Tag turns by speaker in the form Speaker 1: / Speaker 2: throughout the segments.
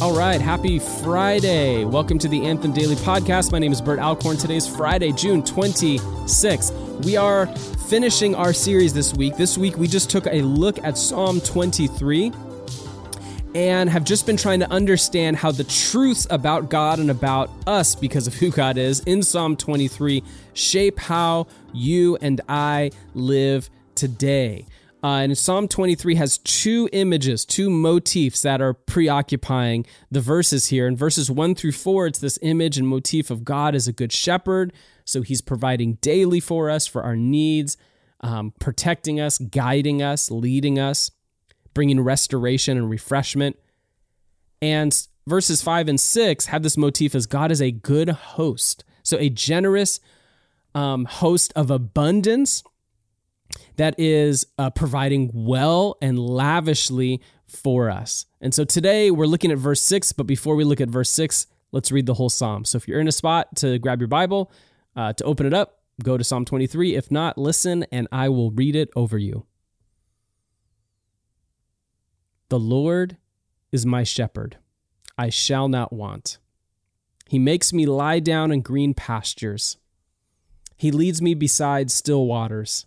Speaker 1: All right, happy Friday. Welcome to the Anthem Daily Podcast. My name is Bert Alcorn. Today's Friday, June 26th. We are finishing our series this week. This week, we just took a look at Psalm 23 and have just been trying to understand how the truths about God and about us, because of who God is, in Psalm 23 shape how you and I live today. Uh, and Psalm 23 has two images, two motifs that are preoccupying the verses here. In verses 1 through 4, it's this image and motif of God as a good shepherd. So he's providing daily for us, for our needs, um, protecting us, guiding us, leading us, bringing restoration and refreshment. And verses 5 and 6 have this motif as God is a good host. So a generous um, host of abundance that is uh, providing well and lavishly for us. And so today we're looking at verse 6, but before we look at verse 6, let's read the whole psalm. So if you're in a spot to grab your Bible, uh, to open it up, go to Psalm 23. If not, listen and I will read it over you. The Lord is my shepherd, I shall not want. He makes me lie down in green pastures. He leads me beside still waters.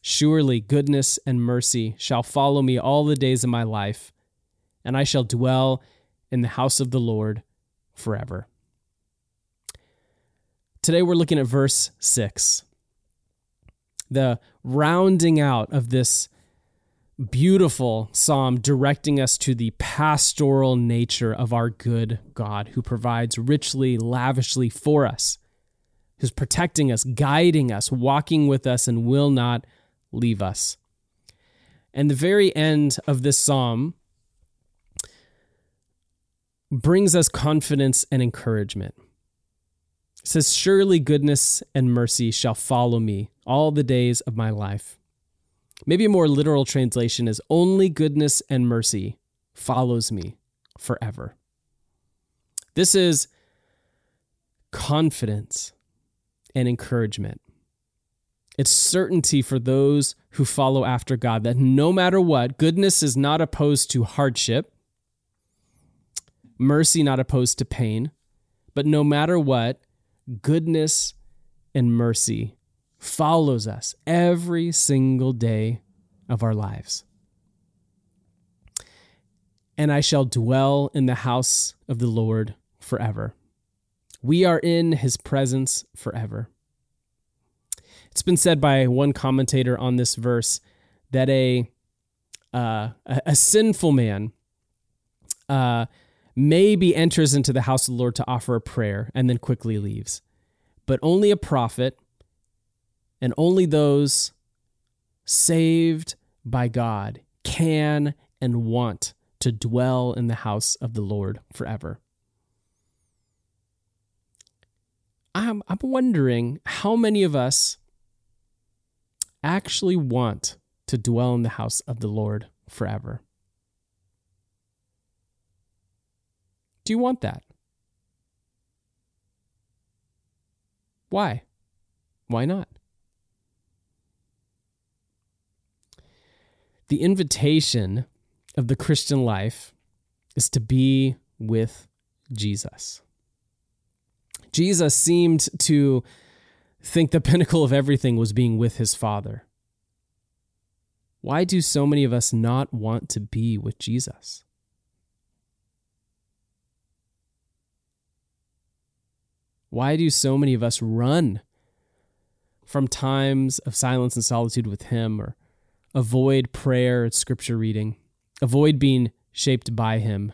Speaker 1: Surely goodness and mercy shall follow me all the days of my life, and I shall dwell in the house of the Lord forever. Today we're looking at verse 6. The rounding out of this beautiful psalm directing us to the pastoral nature of our good God who provides richly, lavishly for us, who's protecting us, guiding us, walking with us, and will not leave us. And the very end of this psalm brings us confidence and encouragement. It says, Surely goodness and mercy shall follow me all the days of my life. Maybe a more literal translation is, Only goodness and mercy follows me forever. This is confidence and encouragement. It's certainty for those who follow after God that no matter what, goodness is not opposed to hardship, mercy not opposed to pain, but no matter what, goodness and mercy follows us every single day of our lives. And I shall dwell in the house of the Lord forever. We are in his presence forever. It's been said by one commentator on this verse that a uh, a, a, sinful man uh, maybe enters into the house of the Lord to offer a prayer and then quickly leaves, but only a prophet and only those saved by God can and want to dwell in the house of the Lord forever. I'm, I'm wondering how many of us actually want to dwell in the house of the Lord forever? Do you want that? Why? Why not? The invitation of the Christian life is to be with Jesus. Jesus seemed to think the pinnacle of everything was being with his Father. Why do so many of us not want to be with Jesus? Why do so many of us run from times of silence and solitude with Him or avoid prayer and scripture reading, avoid being shaped by Him?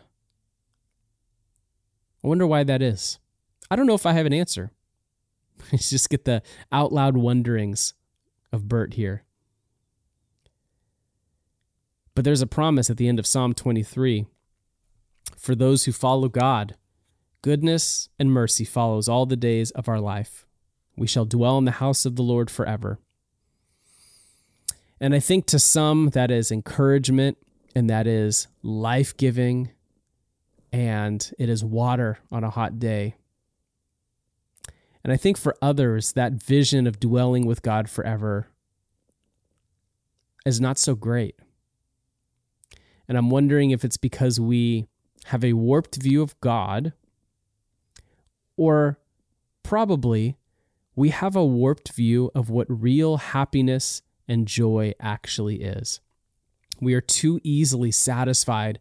Speaker 1: I wonder why that is. I don't know if I have an answer. just get the out loud wonderings of Bert here. But there's a promise at the end of Psalm 23 for those who follow God. goodness and mercy follows all the days of our life. We shall dwell in the house of the Lord forever. And I think to some that is encouragement and that is life giving and it is water on a hot day. And I think for others, that vision of dwelling with God forever is not so great. And I'm wondering if it's because we have a warped view of God, or probably we have a warped view of what real happiness and joy actually is. We are too easily satisfied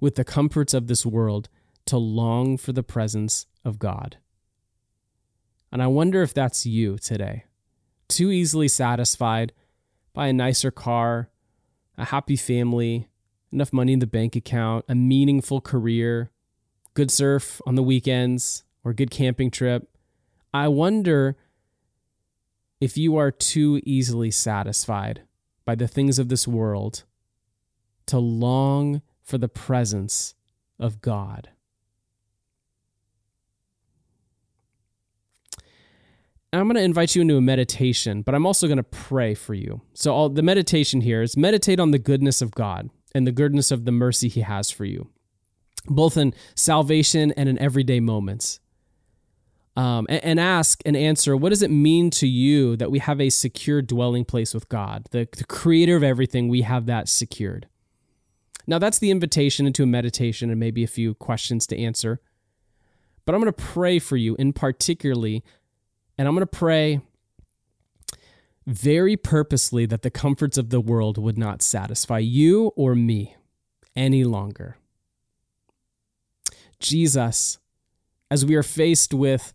Speaker 1: with the comforts of this world to long for the presence of God. And I wonder if that's you today. Too easily satisfied by a nicer car, a happy family, enough money in the bank account, a meaningful career, good surf on the weekends, or good camping trip. I wonder if you are too easily satisfied by the things of this world to long for the presence of God. I'm going to invite you into a meditation, but I'm also going to pray for you. So, all, the meditation here is meditate on the goodness of God and the goodness of the mercy He has for you, both in salvation and in everyday moments. Um, and, and, ask and answer what does it mean to you that we have a secure dwelling place with God, the, the creator of everything? We have that secured. Now, that's the invitation into a meditation and maybe a few questions to answer. But I'm going to pray for you in particularly, and I'm going to pray very purposely that the comforts of the world would not satisfy you or me any longer. Jesus, as we are faced with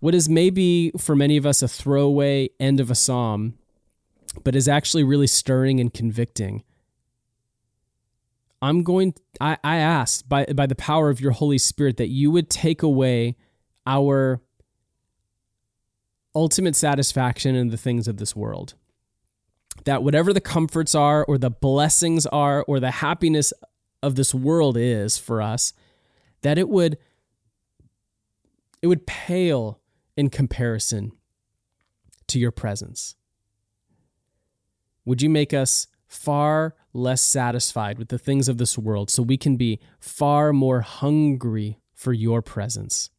Speaker 1: what is maybe for many of us a throwaway end of a psalm, but is actually really stirring and convicting. I'm going I, I ask by by the power of your Holy Spirit that you would take away our ultimate satisfaction in the things of this world. That whatever the comforts are, or the blessings are, or the happiness of this world is for us, that it would it would pale in comparison to your presence. Would you make us far less satisfied with the things of this world so we can be far more hungry for your presence?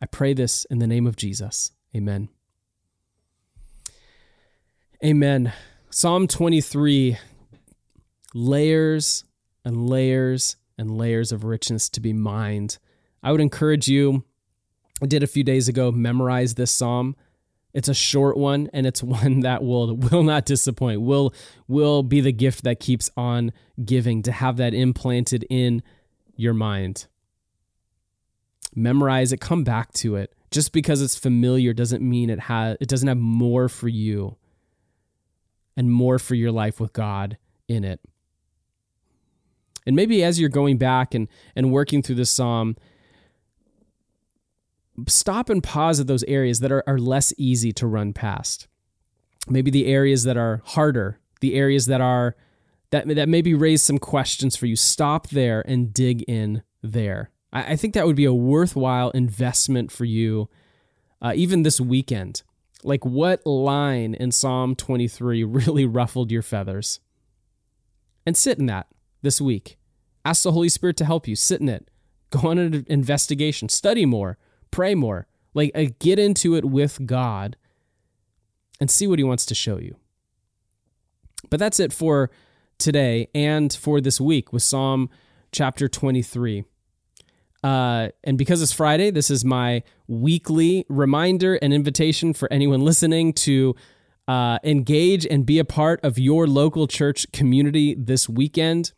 Speaker 1: I pray this in the name of Jesus. Amen. Amen. Psalm 23 layers and layers and layers of richness to be mined. I would encourage you, I did a few days ago, memorize this psalm. It's a short one and it's one that will will not disappoint. Will will be the gift that keeps on giving to have that implanted in your mind memorize it, come back to it. Just because it's familiar doesn't mean it has it doesn't have more for you and more for your life with God in it. And maybe as you're going back and, and working through this psalm, stop and pause at those areas that are, are less easy to run past. Maybe the areas that are harder, the areas that are that that maybe raise some questions for you. Stop there and dig in there. I, I think that would be a worthwhile investment for you, uh, even this weekend. Like, what line in Psalm 23 really ruffled your feathers? And sit in that this week. Ask the Holy Spirit to help you. Sit in it. Go on an investigation. Study more. Pray more. Like, uh, get into it with God and see what He wants to show you. But that's it for today and for this week with Psalm chapter 23. Uh, and because it's Friday, this is my weekly reminder and invitation for anyone listening to uh, engage and be a part of your local church community this weekend.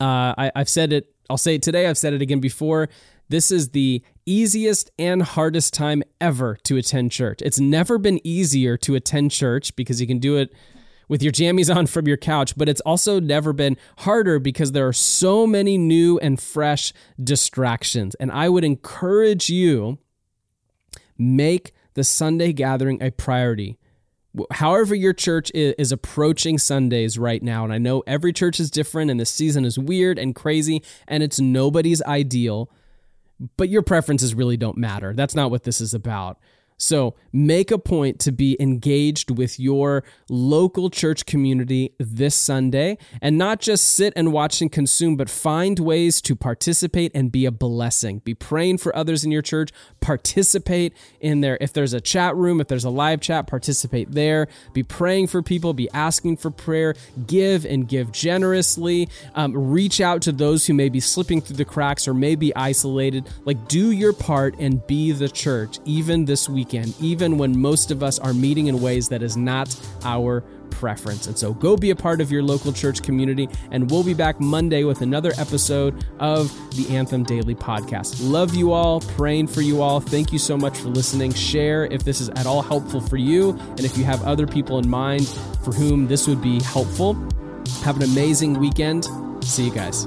Speaker 1: Uh, I, I've said it, I'll say it today, I've said it again before. This is the easiest and hardest time ever to attend church. It's never been easier to attend church because you can do it with your jammies on from your couch, but it's also never been harder because there are so many new and fresh distractions. And I would encourage you make the Sunday gathering a priority. However, your church is approaching Sundays right now, and I know every church is different, and the season is weird and crazy, and it's nobody's ideal. but your preferences really don't matter. That's not what this is about. So make a point to be engaged with your local church community this Sunday and not just sit and watch and consume, but find ways to participate and be a blessing. Be praying for others in your church, participate in there. If there's a chat room, if there's a live chat, participate there. Be praying for people, be asking for prayer, give and give generously. Um, reach out to those who may be slipping through the cracks or may be isolated. Like, do your part and be the church, even this week weekend, even when most of us are meeting in ways that is not our preference. And so go be a part of your local church community, and we'll be back Monday with another episode of the Anthem Daily Podcast. Love you all, praying for you all. Thank you so much for listening. Share if this is at all helpful for you, and if you have other people in mind for whom this would be helpful. Have an amazing weekend. See you guys.